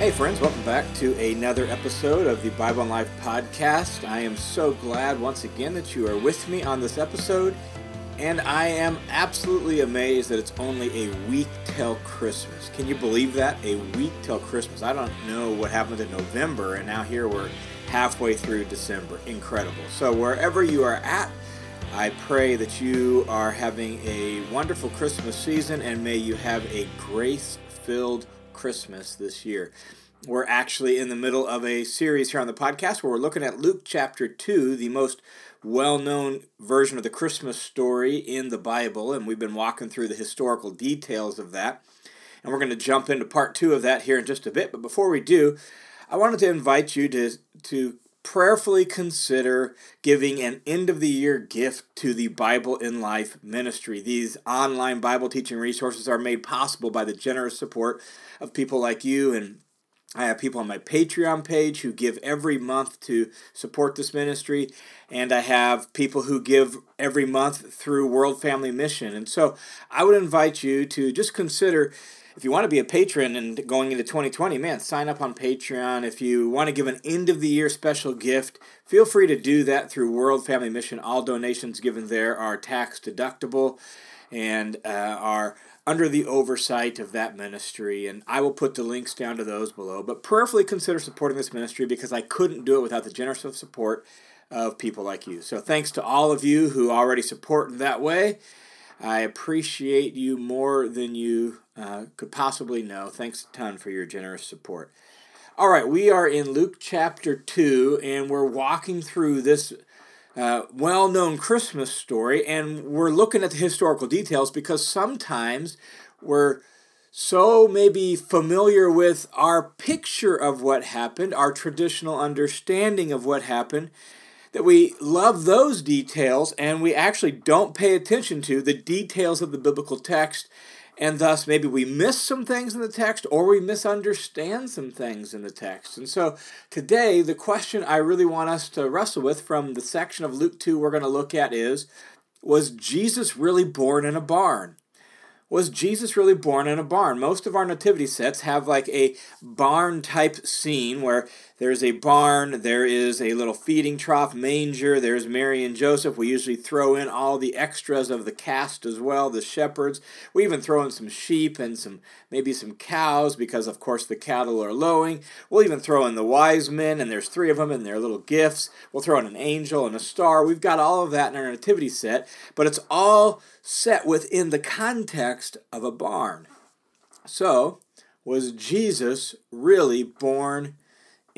Hey, friends, welcome back to another episode of the Bible and Life podcast. I am so glad once again that you are with me on this episode, and I am absolutely amazed that it's only a week till Christmas. Can you believe that? A week till Christmas. I don't know what happened in November, and now here we're halfway through December. Incredible. So, wherever you are at, I pray that you are having a wonderful Christmas season and may you have a grace filled Christmas this year. We're actually in the middle of a series here on the podcast where we're looking at Luke chapter 2, the most well known version of the Christmas story in the Bible, and we've been walking through the historical details of that. And we're going to jump into part two of that here in just a bit. But before we do, I wanted to invite you to, to prayerfully consider giving an end of the year gift to the Bible in Life ministry. These online Bible teaching resources are made possible by the generous support of people like you and I have people on my Patreon page who give every month to support this ministry, and I have people who give every month through World Family Mission. And so I would invite you to just consider if you want to be a patron and going into 2020, man, sign up on Patreon. If you want to give an end of the year special gift, feel free to do that through World Family Mission. All donations given there are tax deductible and uh, are under the oversight of that ministry. And I will put the links down to those below. But prayerfully consider supporting this ministry because I couldn't do it without the generous support of people like you. So thanks to all of you who already support in that way. I appreciate you more than you uh, could possibly know. Thanks a ton for your generous support. All right, we are in Luke chapter 2, and we're walking through this uh, well known Christmas story, and we're looking at the historical details because sometimes we're so maybe familiar with our picture of what happened, our traditional understanding of what happened, that we love those details and we actually don't pay attention to the details of the biblical text and thus maybe we miss some things in the text or we misunderstand some things in the text. And so today, the question I really want us to wrestle with from the section of Luke 2 we're going to look at is Was Jesus really born in a barn? was Jesus really born in a barn? Most of our nativity sets have like a barn type scene where there's a barn, there is a little feeding trough, manger, there's Mary and Joseph. We usually throw in all the extras of the cast as well, the shepherds. We even throw in some sheep and some maybe some cows because of course the cattle are lowing. We'll even throw in the wise men and there's three of them and their little gifts. We'll throw in an angel and a star. We've got all of that in our nativity set, but it's all set within the context of a barn. So, was Jesus really born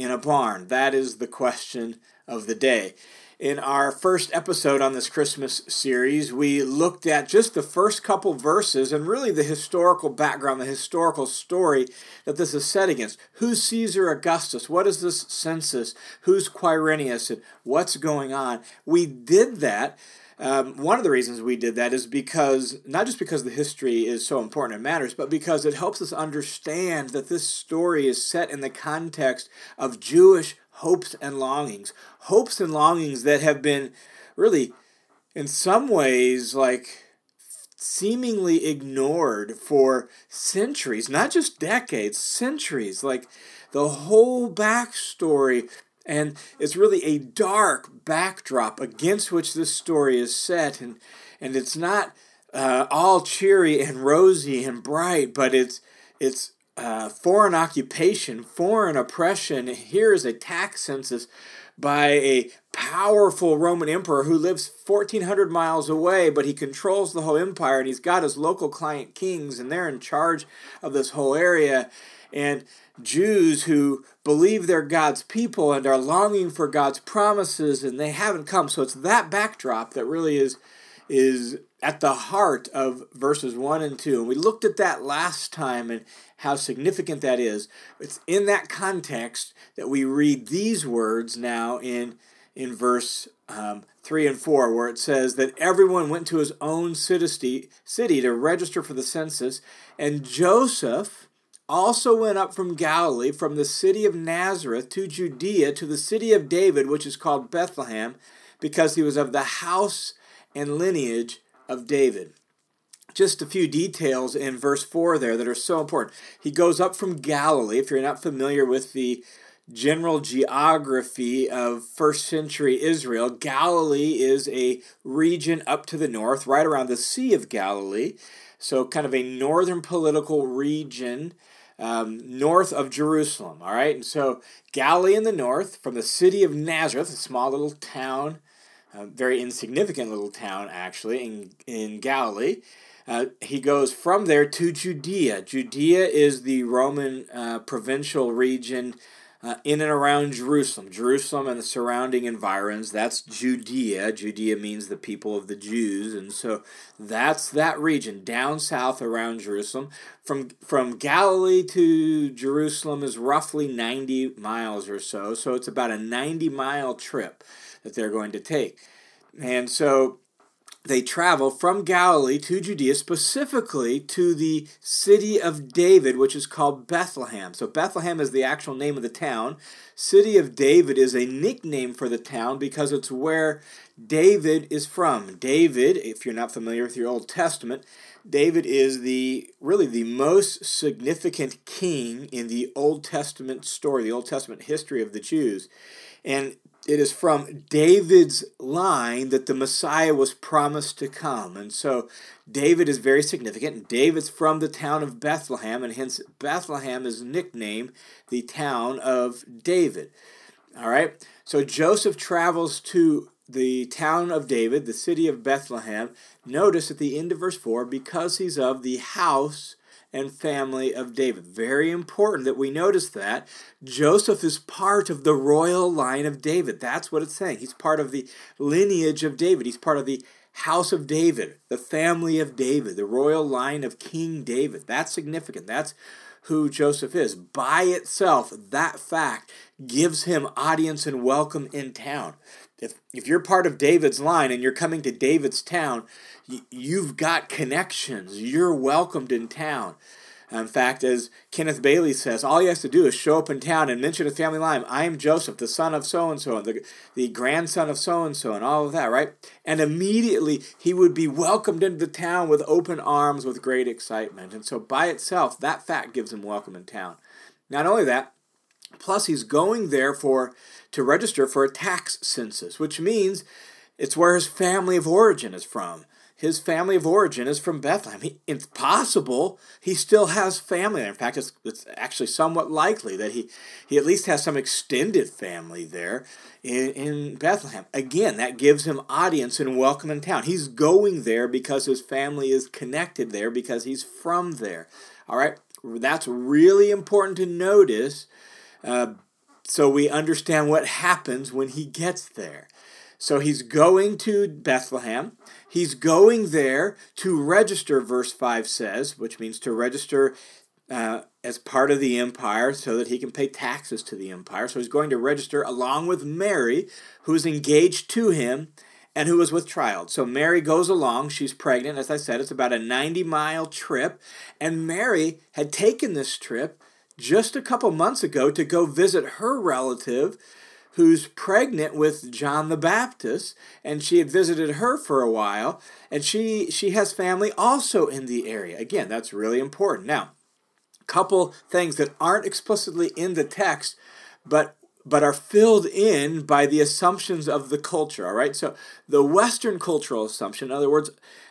in a barn? That is the question of the day. In our first episode on this Christmas series, we looked at just the first couple verses and really the historical background, the historical story that this is set against. Who's Caesar Augustus? What is this census? Who's Quirinius? And what's going on? We did that um, one of the reasons we did that is because, not just because the history is so important and matters, but because it helps us understand that this story is set in the context of Jewish hopes and longings. Hopes and longings that have been really, in some ways, like seemingly ignored for centuries, not just decades, centuries. Like the whole backstory and it's really a dark backdrop against which this story is set. And, and it's not uh, all cheery and rosy and bright, but it's, it's uh, foreign occupation, foreign oppression. Here is a tax census by a powerful Roman emperor who lives 1,400 miles away, but he controls the whole empire and he's got his local client kings, and they're in charge of this whole area. And Jews who believe they're God's people and are longing for God's promises and they haven't come. So it's that backdrop that really is is at the heart of verses 1 and 2. And we looked at that last time and how significant that is. It's in that context that we read these words now in in verse um, 3 and 4, where it says that everyone went to his own city, city to register for the census, and Joseph also went up from Galilee, from the city of Nazareth to Judea, to the city of David, which is called Bethlehem, because he was of the house and lineage of David. just a few details in verse 4 there that are so important. He goes up from Galilee. If you're not familiar with the general geography of first century Israel, Galilee is a region up to the north, right around the Sea of Galilee. So, kind of a northern political region um, north of Jerusalem. All right, and so Galilee in the north, from the city of Nazareth, a small little town, very insignificant little town actually in, in Galilee. Uh, he goes from there to Judea. Judea is the Roman uh, provincial region uh, in and around Jerusalem. Jerusalem and the surrounding environs, that's Judea. Judea means the people of the Jews. And so that's that region down south around Jerusalem. From, from Galilee to Jerusalem is roughly 90 miles or so. So it's about a 90 mile trip that they're going to take. And so they travel from Galilee to Judea, specifically to the city of David, which is called Bethlehem. So, Bethlehem is the actual name of the town. City of David is a nickname for the town because it's where David is from. David, if you're not familiar with your Old Testament, David is the really the most significant king in the Old Testament story, the Old Testament history of the Jews. And it is from David's line that the Messiah was promised to come. And so David is very significant. David's from the town of Bethlehem, and hence Bethlehem is nicknamed the town of David. All right? So Joseph travels to the town of David, the city of Bethlehem. Notice at the end of verse 4 because he's of the house and family of David. Very important that we notice that. Joseph is part of the royal line of David. That's what it's saying. He's part of the lineage of David. He's part of the house of David, the family of David, the royal line of King David. That's significant. That's who Joseph is. By itself, that fact gives him audience and welcome in town. If, if you're part of David's line and you're coming to David's town, you've got connections. You're welcomed in town. In fact, as Kenneth Bailey says, all he has to do is show up in town and mention his family line. I am Joseph, the son of so and so, and the, the grandson of so and so, and all of that, right? And immediately he would be welcomed into the town with open arms, with great excitement. And so, by itself, that fact gives him welcome in town. Not only that, plus he's going there for to register for a tax census, which means it's where his family of origin is from his family of origin is from Bethlehem. He, it's possible he still has family there. In fact, it's, it's actually somewhat likely that he, he at least has some extended family there in, in Bethlehem. Again, that gives him audience and welcome in town. He's going there because his family is connected there because he's from there. All right, that's really important to notice uh, so we understand what happens when he gets there. So he's going to Bethlehem. He's going there to register, verse 5 says, which means to register uh, as part of the empire so that he can pay taxes to the empire. So he's going to register along with Mary, who's engaged to him and who is with child. So Mary goes along. She's pregnant. As I said, it's about a 90 mile trip. And Mary had taken this trip just a couple months ago to go visit her relative who's pregnant with John the Baptist, and she had visited her for a while, and she she has family also in the area. Again, that's really important. Now, a couple things that aren't explicitly in the text, but but are filled in by the assumptions of the culture. All right, so the Western cultural assumption, in other words,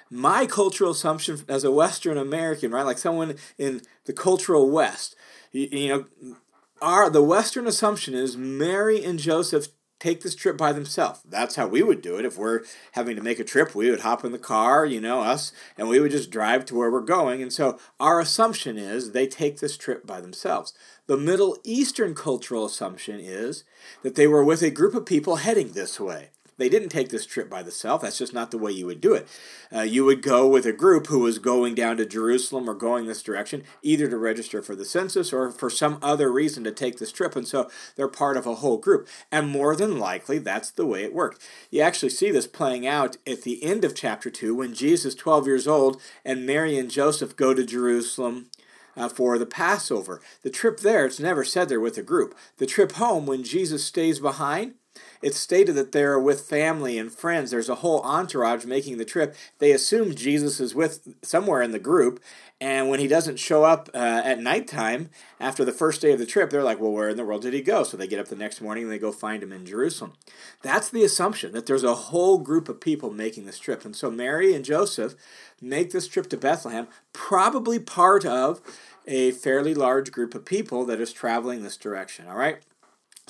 my cultural assumption as a Western American, right, like someone in the cultural West, you know, our the Western assumption is Mary and Joseph take this trip by themselves. That's how we would do it. If we're having to make a trip, we would hop in the car, you know, us, and we would just drive to where we're going. And so our assumption is they take this trip by themselves. The Middle Eastern cultural assumption is that they were with a group of people heading this way. They didn't take this trip by themselves. That's just not the way you would do it. Uh, you would go with a group who was going down to Jerusalem or going this direction, either to register for the census or for some other reason to take this trip. And so they're part of a whole group. And more than likely, that's the way it worked. You actually see this playing out at the end of chapter 2 when Jesus, 12 years old, and Mary and Joseph go to Jerusalem uh, for the Passover. The trip there, it's never said they're with a group. The trip home, when Jesus stays behind, It's stated that they're with family and friends. There's a whole entourage making the trip. They assume Jesus is with somewhere in the group, and when he doesn't show up uh, at nighttime after the first day of the trip, they're like, well, where in the world did he go? So they get up the next morning and they go find him in Jerusalem. That's the assumption that there's a whole group of people making this trip. And so Mary and Joseph make this trip to Bethlehem, probably part of a fairly large group of people that is traveling this direction. All right?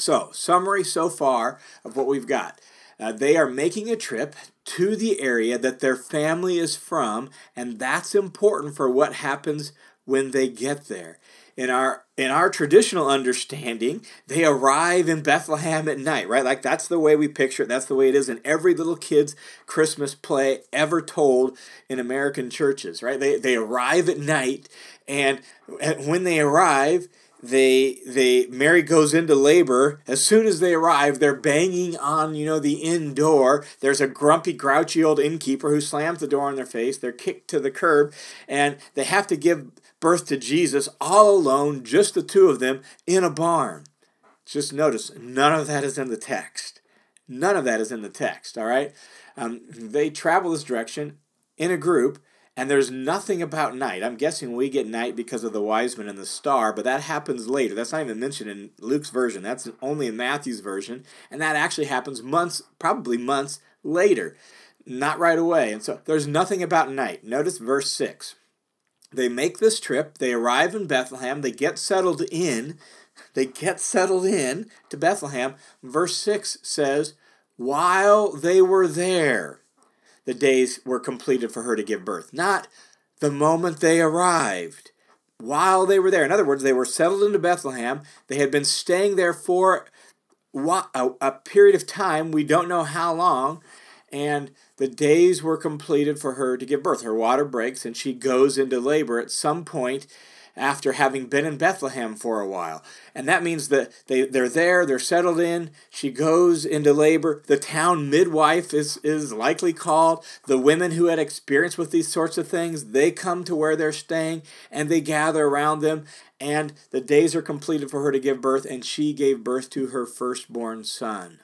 So, summary so far of what we've got. Uh, they are making a trip to the area that their family is from, and that's important for what happens when they get there. In our in our traditional understanding, they arrive in Bethlehem at night, right? Like that's the way we picture it. That's the way it is in every little kid's Christmas play ever told in American churches, right? They they arrive at night, and when they arrive, they they Mary goes into labor. As soon as they arrive, they're banging on, you know, the inn door. There's a grumpy, grouchy old innkeeper who slams the door in their face. They're kicked to the curb, and they have to give birth to Jesus all alone, just the two of them, in a barn. Just notice, none of that is in the text. None of that is in the text, all right? Um, they travel this direction in a group and there's nothing about night. I'm guessing we get night because of the wise men and the star, but that happens later. That's not even mentioned in Luke's version. That's only in Matthew's version. And that actually happens months, probably months later, not right away. And so there's nothing about night. Notice verse 6. They make this trip, they arrive in Bethlehem, they get settled in. They get settled in to Bethlehem. Verse 6 says, while they were there the days were completed for her to give birth, not the moment they arrived. While they were there. In other words, they were settled into Bethlehem. They had been staying there for a, period of time. We don't know how long. And the days were completed for her to give birth. Her water breaks and she goes into labor at some point after having been in Bethlehem for a while. And that means that they, they're there, they're settled in. She goes into labor. The town midwife is, is likely called. The women who had experience with these sorts of things, they come to where they're staying and they gather around them. And the days are completed for her to give birth, and she gave birth to her firstborn son.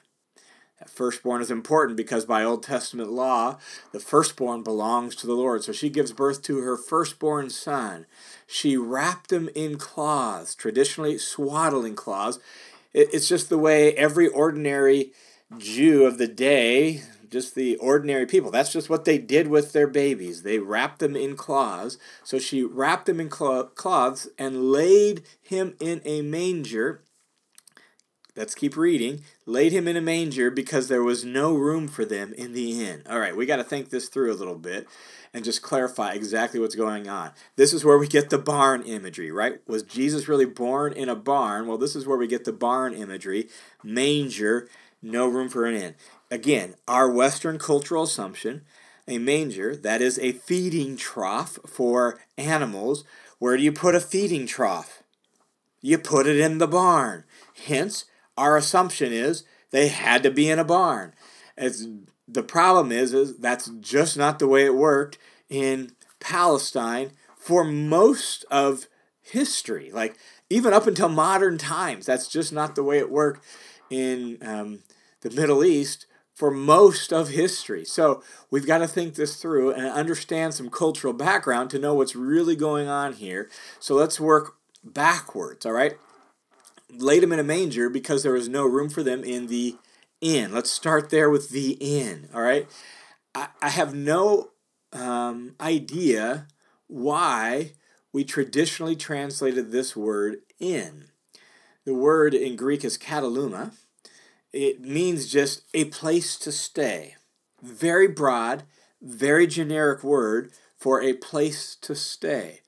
Firstborn is important because by Old Testament law, the firstborn belongs to the Lord. So she gives birth to her firstborn son. She wrapped him in cloths, traditionally swaddling cloths. It's just the way every ordinary Jew of the day, just the ordinary people, that's just what they did with their babies. They wrapped them in cloths. So she wrapped him in cloths and laid him in a manger Let's keep reading. Laid him in a manger because there was no room for them in the inn. All right, we got to think this through a little bit and just clarify exactly what's going on. This is where we get the barn imagery, right? Was Jesus really born in a barn? Well, this is where we get the barn imagery. Manger, no room for an inn. Again, our Western cultural assumption a manger, that is a feeding trough for animals. Where do you put a feeding trough? You put it in the barn. Hence, our assumption is they had to be in a barn. It's, the problem is, is that's just not the way it worked in Palestine for most of history. Like even up until modern times, that's just not the way it worked in um, the Middle East for most of history. So we've got to think this through and understand some cultural background to know what's really going on here. So let's work backwards, all right? Laid them in a manger because there was no room for them in the inn. Let's start there with the inn, all right? I, I have no um, idea why we traditionally translated this word inn. The word in Greek is kataluma. It means just a place to stay. Very broad, very generic word for a place to stay.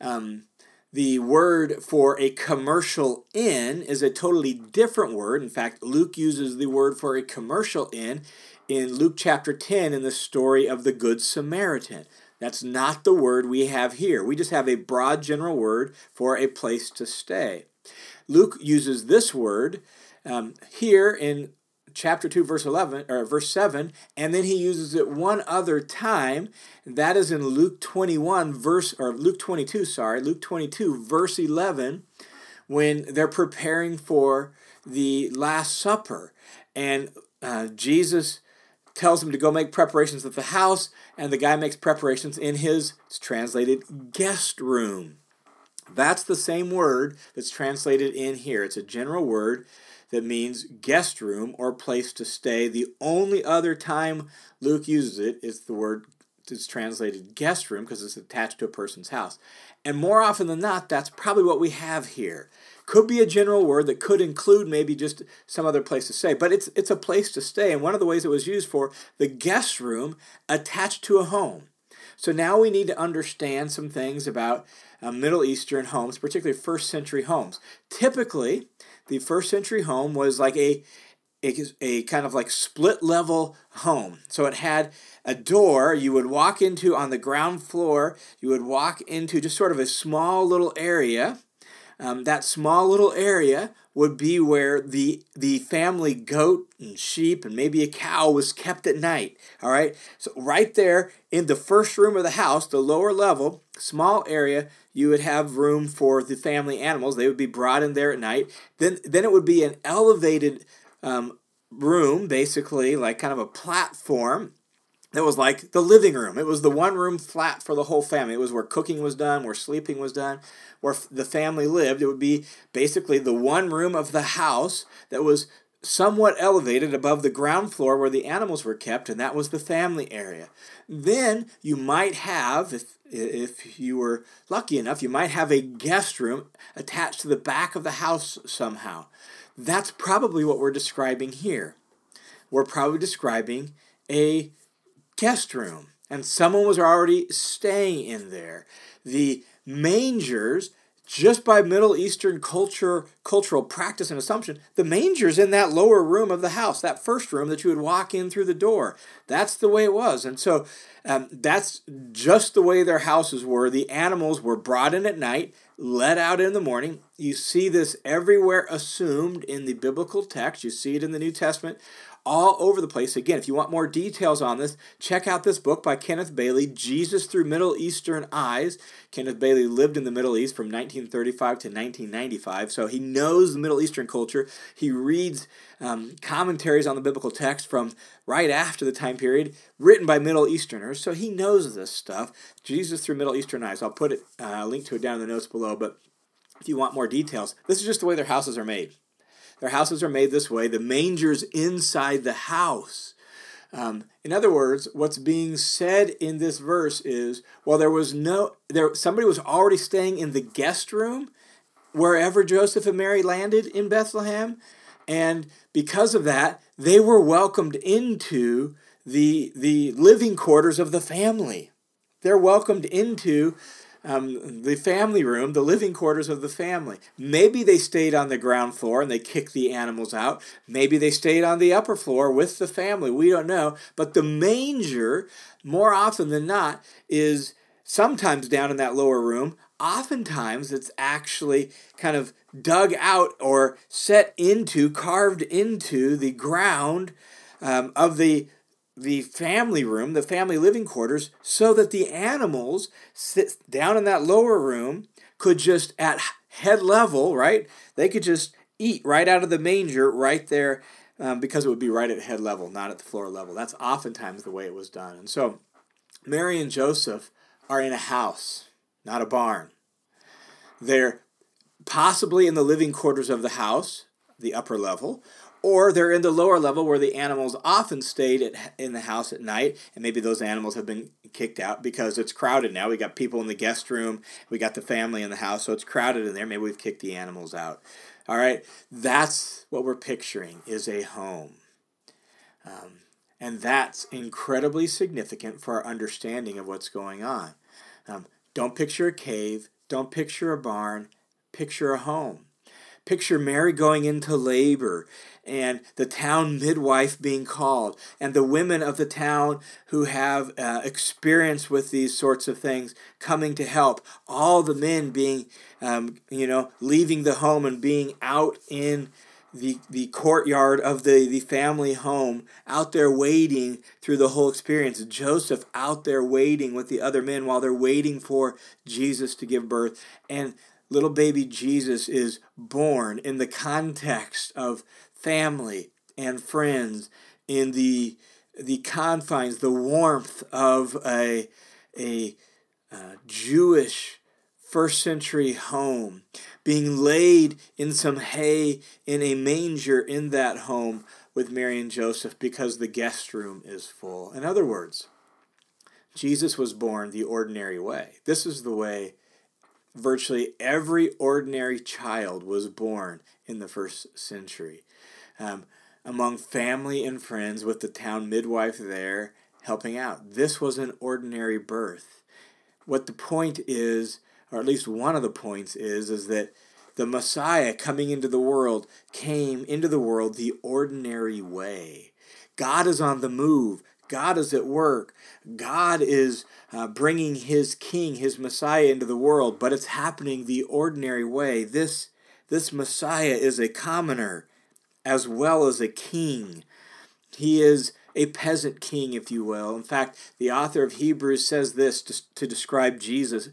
Um, the word for a commercial inn is a totally different word. In fact, Luke uses the word for a commercial inn in Luke chapter 10 in the story of the Good Samaritan. That's not the word we have here. We just have a broad general word for a place to stay. Luke uses this word um, here in chapter 2 verse 11 or verse 7 and then he uses it one other time that is in Luke 21 verse or Luke 22 sorry Luke 22 verse 11 when they're preparing for the Last Supper. And uh, Jesus tells him to go make preparations at the house, and the guy makes preparations in his, it's translated, guest room. That's the same word that's translated in here. It's a general word that means guest room or place to stay. The only other time Luke uses it is the word it's translated guest room because it's attached to a person's house. And more often than not, that's probably what we have here. Could be a general word that could include maybe just some other place to stay, but it's it's a place to stay. And one of the ways it was used for the guest room attached to a home. So now we need to understand some things about uh, Middle Eastern homes, particularly first century homes. Typically, the first century home was like a, a, a kind of like split level home. So it had a door you would walk into on the ground floor. You would walk into just sort of a small little area. Um, that small little area would be where the the family goat and sheep and maybe a cow was kept at night all right? So right there in the first room of the house the lower level small area you would have room for the family animals. They would be brought in there at night. Then then it would be an elevated um, room basically like kind of a platform that was like the living room. It was the one room flat for the whole family. It was where cooking was done, where sleeping was done, where the family lived. It would be basically the one room of the house that was somewhat elevated above the ground floor where the animals were kept, and that was the family area. Then you might have, if, if you were lucky enough, you might have a guest room attached to the back of the house somehow. That's probably what we're describing here. We're probably describing a guest room, and someone was already staying in there. The mangers, just by Middle Eastern culture, cultural practice and assumption, the manger's in that lower room of the house, that first room that you would walk in through the door. That's the way it was. And so um, that's just the way their houses were. The animals were brought in at night, let out in the morning. You see this everywhere assumed in the biblical text. You see it in the New Testament all over the place. Again, if you want more details on this, check out this book by Kenneth Bailey, Jesus Through Middle Eastern Eyes. Kenneth Bailey lived in the Middle East from 1935 to 1995, so he knows the Middle Eastern culture. He reads um, commentaries on the biblical text from right after the time period, written by Middle Easterners, so he knows this stuff. Jesus Through Middle Eastern Eyes. I'll put it, uh, link to it down in the notes below, but if you want more details, this is just the way their houses are made. Their houses are made this way. The manger's inside the house. Um, in other words, what's being said in this verse is, well, there was no there. Somebody was already staying in the guest room wherever Joseph and Mary landed in Bethlehem, and because of that, they were welcomed into the the living quarters of the family. They're welcomed into um, the family room, the living quarters of the family. Maybe they stayed on the ground floor and they kicked the animals out. Maybe they stayed on the upper floor with the family. We don't know. But the manger, more often than not, is sometimes down in that lower room. Oftentimes, it's actually kind of dug out or set into, carved into the ground um, of the the family room, the family living quarters, so that the animals sit down in that lower room could just at head level, right? They could just eat right out of the manger right there um, because it would be right at head level, not at the floor level. That's oftentimes the way it was done. And so Mary and Joseph are in a house, not a barn. They're possibly in the living quarters of the house, the upper level, or they're in the lower level where the animals often stayed at, in the house at night and maybe those animals have been kicked out because it's crowded now. We got people in the guest room we got the family in the house so it's crowded in there. Maybe we've kicked the animals out. All right? That's what we're picturing is a home. Um, and that's incredibly significant for our understanding of what's going on. Um, don't picture a cave don't picture a barn picture a home Picture Mary going into labor and the town midwife being called, and the women of the town who have uh, experience with these sorts of things coming to help. All the men being, um, you know, leaving the home and being out in the, the courtyard of the, the family home, out there waiting through the whole experience. Joseph out there waiting with the other men while they're waiting for Jesus to give birth. And little baby Jesus is born in the context of family and friends, in the the confines, the warmth of a a uh, Jewish first century home, being laid in some hay in a manger in that home with Mary and Joseph because the guest room is full. In other words, Jesus was born the ordinary way. This is the way virtually every ordinary child was born in the first century. Um, among family and friends, with the town midwife there helping out. This was an ordinary birth. What the point is, or at least one of the points is, is that the Messiah coming into the world came into the world the ordinary way. God is on the move. God is at work. God is uh, bringing his king, his Messiah into the world, but it's happening the ordinary way. This, this Messiah is a commoner as well as a king. He is a peasant king, if you will. In fact, the author of Hebrews says this to, to describe Jesus.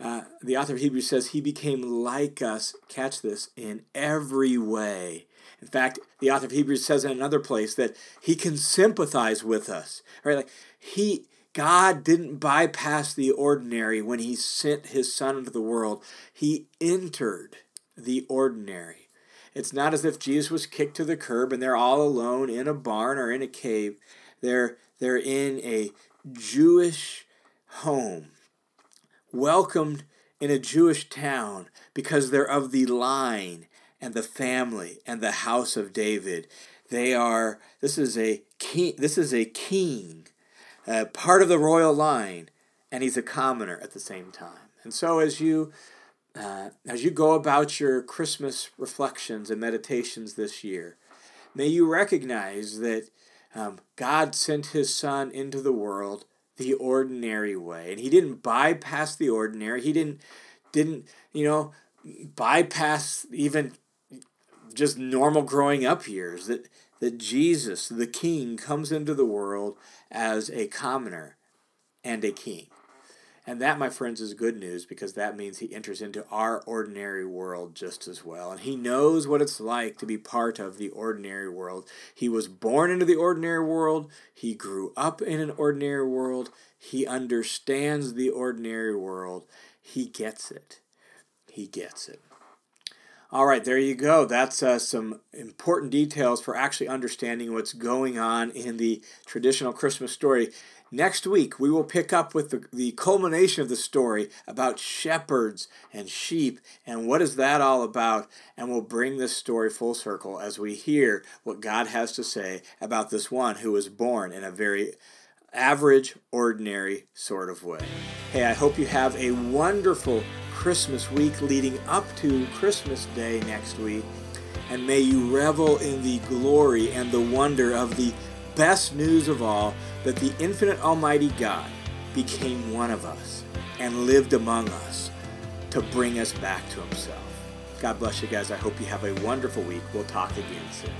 Uh, the author of Hebrews says, He became like us, catch this, in every way. In fact, the author of Hebrews says in another place that He can sympathize with us. Right? Like He God didn't bypass the ordinary when He sent His Son into the world. He entered the ordinary. It's not as if Jesus was kicked to the curb and they're all alone in a barn or in a cave. They're, they're in a Jewish home, welcomed in a Jewish town because they're of the line and the family and the house of David. They are, this is a king, this is a king, uh, part of the royal line, and he's a commoner at the same time. And so as you uh, as you go about your Christmas reflections and meditations this year, may you recognize that um, God sent His Son into the world the ordinary way, and He didn't bypass the ordinary. He didn't didn't you know bypass even just normal growing up years. That that Jesus, the King, comes into the world as a commoner and a king. And that, my friends, is good news because that means he enters into our ordinary world just as well. And he knows what it's like to be part of the ordinary world. He was born into the ordinary world, he grew up in an ordinary world, he understands the ordinary world, he gets it. He gets it. All right, there you go. That's uh, some important details for actually understanding what's going on in the traditional Christmas story. Next week, we will pick up with the, the culmination of the story about shepherds and sheep and what is that all about. And we'll bring this story full circle as we hear what God has to say about this one who was born in a very average, ordinary sort of way. Hey, I hope you have a wonderful Christmas week leading up to Christmas Day next week. And may you revel in the glory and the wonder of the best news of all that the infinite Almighty God became one of us and lived among us to bring us back to Himself. God bless you guys. I hope you have a wonderful week. We'll talk again soon.